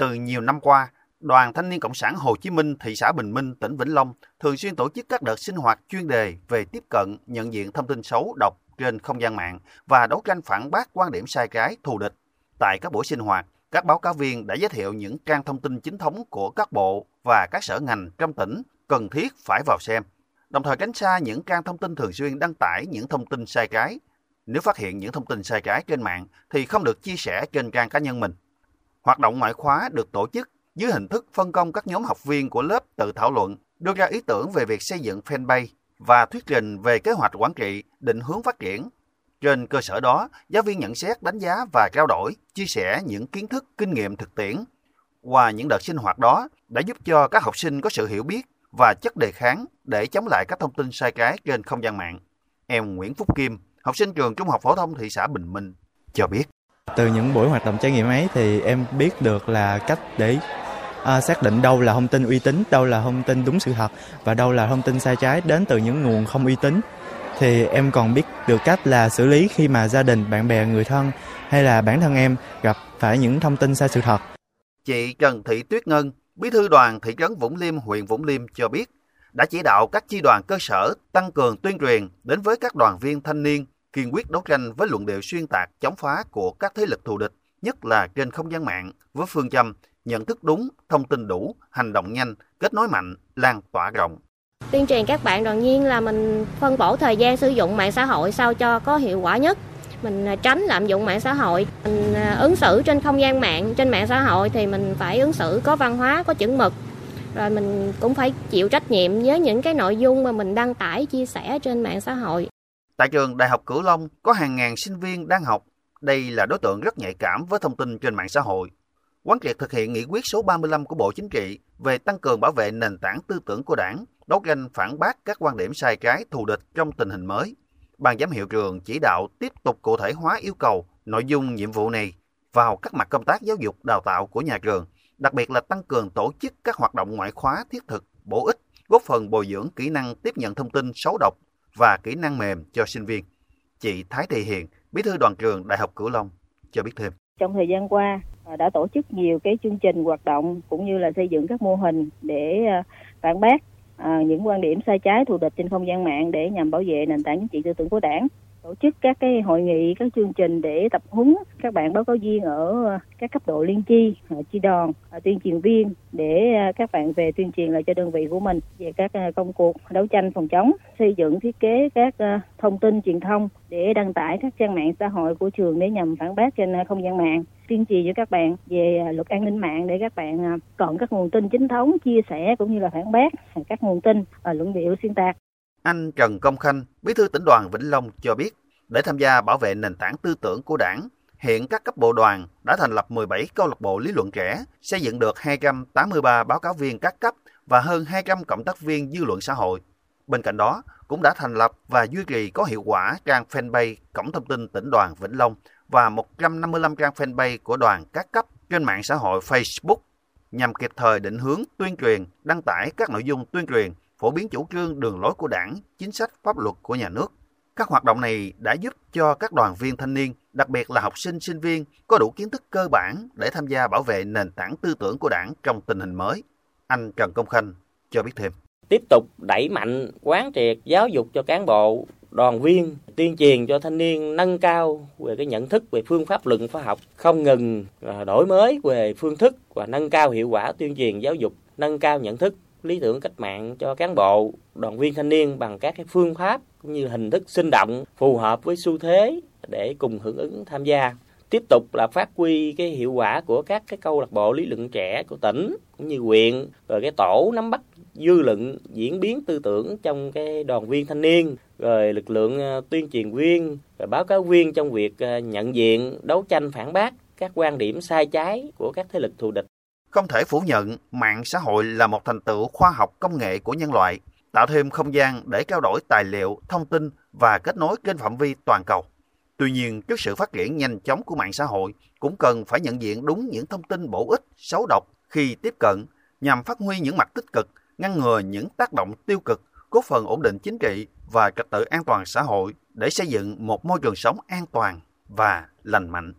Từ nhiều năm qua, Đoàn Thanh niên Cộng sản Hồ Chí Minh thị xã Bình Minh, tỉnh Vĩnh Long thường xuyên tổ chức các đợt sinh hoạt chuyên đề về tiếp cận, nhận diện thông tin xấu độc trên không gian mạng và đấu tranh phản bác quan điểm sai trái, thù địch. Tại các buổi sinh hoạt, các báo cáo viên đã giới thiệu những trang thông tin chính thống của các bộ và các sở ngành trong tỉnh cần thiết phải vào xem, đồng thời tránh xa những trang thông tin thường xuyên đăng tải những thông tin sai trái. Nếu phát hiện những thông tin sai trái trên mạng thì không được chia sẻ trên trang cá nhân mình. Hoạt động ngoại khóa được tổ chức dưới hình thức phân công các nhóm học viên của lớp tự thảo luận, đưa ra ý tưởng về việc xây dựng fanpage và thuyết trình về kế hoạch quản trị, định hướng phát triển. Trên cơ sở đó, giáo viên nhận xét, đánh giá và trao đổi, chia sẻ những kiến thức, kinh nghiệm thực tiễn. Qua những đợt sinh hoạt đó đã giúp cho các học sinh có sự hiểu biết và chất đề kháng để chống lại các thông tin sai trái trên không gian mạng. Em Nguyễn Phúc Kim, học sinh trường Trung học phổ thông thị xã Bình Minh, cho biết. Từ những buổi hoạt động trải nghiệm ấy thì em biết được là cách để à, xác định đâu là thông tin uy tín, đâu là thông tin đúng sự thật và đâu là thông tin sai trái đến từ những nguồn không uy tín. Thì em còn biết được cách là xử lý khi mà gia đình, bạn bè, người thân hay là bản thân em gặp phải những thông tin sai sự thật. Chị Trần Thị Tuyết Ngân, Bí thư đoàn thị trấn Vũng Liêm, huyện Vũng Liêm cho biết, đã chỉ đạo các chi đoàn cơ sở tăng cường tuyên truyền đến với các đoàn viên thanh niên, kiên quyết đấu tranh với luận điệu xuyên tạc chống phá của các thế lực thù địch, nhất là trên không gian mạng, với phương châm nhận thức đúng, thông tin đủ, hành động nhanh, kết nối mạnh, lan tỏa rộng. Tuyên truyền các bạn đoàn viên là mình phân bổ thời gian sử dụng mạng xã hội sao cho có hiệu quả nhất. Mình à, tránh lạm dụng mạng xã hội, mình à, ứng xử trên không gian mạng, trên mạng xã hội thì mình phải ứng xử có văn hóa, có chuẩn mực. Rồi mình cũng phải chịu trách nhiệm với những cái nội dung mà mình đăng tải, chia sẻ trên mạng xã hội. Tại trường Đại học Cửu Long có hàng ngàn sinh viên đang học. Đây là đối tượng rất nhạy cảm với thông tin trên mạng xã hội quán triệt thực hiện nghị quyết số 35 của Bộ Chính trị về tăng cường bảo vệ nền tảng tư tưởng của Đảng, đấu tranh phản bác các quan điểm sai trái thù địch trong tình hình mới. Ban giám hiệu trường chỉ đạo tiếp tục cụ thể hóa yêu cầu, nội dung nhiệm vụ này vào các mặt công tác giáo dục đào tạo của nhà trường, đặc biệt là tăng cường tổ chức các hoạt động ngoại khóa thiết thực, bổ ích, góp phần bồi dưỡng kỹ năng tiếp nhận thông tin xấu độc và kỹ năng mềm cho sinh viên. Chị Thái Thị Hiền, Bí thư đoàn trường Đại học Cửu Long cho biết thêm. Trong thời gian qua, à, đã tổ chức nhiều cái chương trình hoạt động cũng như là xây dựng các mô hình để à, phản bác à, những quan điểm sai trái thù địch trên không gian mạng để nhằm bảo vệ nền tảng chính trị tư tưởng của đảng tổ chức các cái hội nghị, các chương trình để tập huấn các bạn báo cáo viên ở ờ, các cấp độ liên chi chi ờ, đoàn ờ, tuyên truyền viên để các bạn về tuyên truyền lại cho đơn vị của mình về các công cuộc đấu tranh phòng chống, xây dựng thiết kế các thông tin truyền thông để đăng tải các trang mạng xã hội của trường để nhằm phản bác trên không gian mạng tuyên truyền cho các bạn về luật an ninh mạng để các bạn còn các nguồn tin chính thống, chia sẻ cũng như là phản bác các nguồn tin luận điệu xuyên tạc anh Trần Công Khanh, Bí thư tỉnh đoàn Vĩnh Long cho biết, để tham gia bảo vệ nền tảng tư tưởng của đảng, hiện các cấp bộ đoàn đã thành lập 17 câu lạc bộ lý luận trẻ, xây dựng được 283 báo cáo viên các cấp và hơn 200 cộng tác viên dư luận xã hội. Bên cạnh đó, cũng đã thành lập và duy trì có hiệu quả trang fanpage Cổng thông tin tỉnh đoàn Vĩnh Long và 155 trang fanpage của đoàn các cấp trên mạng xã hội Facebook nhằm kịp thời định hướng tuyên truyền, đăng tải các nội dung tuyên truyền phổ biến chủ trương đường lối của đảng, chính sách pháp luật của nhà nước. Các hoạt động này đã giúp cho các đoàn viên thanh niên, đặc biệt là học sinh, sinh viên, có đủ kiến thức cơ bản để tham gia bảo vệ nền tảng tư tưởng của đảng trong tình hình mới. Anh Trần Công Khanh cho biết thêm. Tiếp tục đẩy mạnh quán triệt giáo dục cho cán bộ, đoàn viên, tuyên truyền cho thanh niên nâng cao về cái nhận thức về phương pháp luận khoa học, không ngừng à, đổi mới về phương thức và nâng cao hiệu quả tuyên truyền giáo dục, nâng cao nhận thức lý tưởng cách mạng cho cán bộ, đoàn viên thanh niên bằng các cái phương pháp cũng như hình thức sinh động phù hợp với xu thế để cùng hưởng ứng tham gia. Tiếp tục là phát huy cái hiệu quả của các cái câu lạc bộ lý luận trẻ của tỉnh cũng như huyện rồi cái tổ nắm bắt dư luận diễn biến tư tưởng trong cái đoàn viên thanh niên rồi lực lượng ờ, tuyên truyền viên rồi báo cáo viên trong việc ờ, nhận diện đấu tranh phản bác các quan điểm sai trái của các thế lực thù địch không thể phủ nhận, mạng xã hội là một thành tựu khoa học công nghệ của nhân loại, tạo thêm không gian để trao đổi tài liệu, thông tin và kết nối trên phạm vi toàn cầu. Tuy nhiên, trước sự phát triển nhanh chóng của mạng xã hội, cũng cần phải nhận diện đúng những thông tin bổ ích, xấu độc khi tiếp cận nhằm phát huy những mặt tích cực, ngăn ngừa những tác động tiêu cực, góp phần ổn định chính trị và trật tự an toàn xã hội để xây dựng một môi trường sống an toàn và lành mạnh.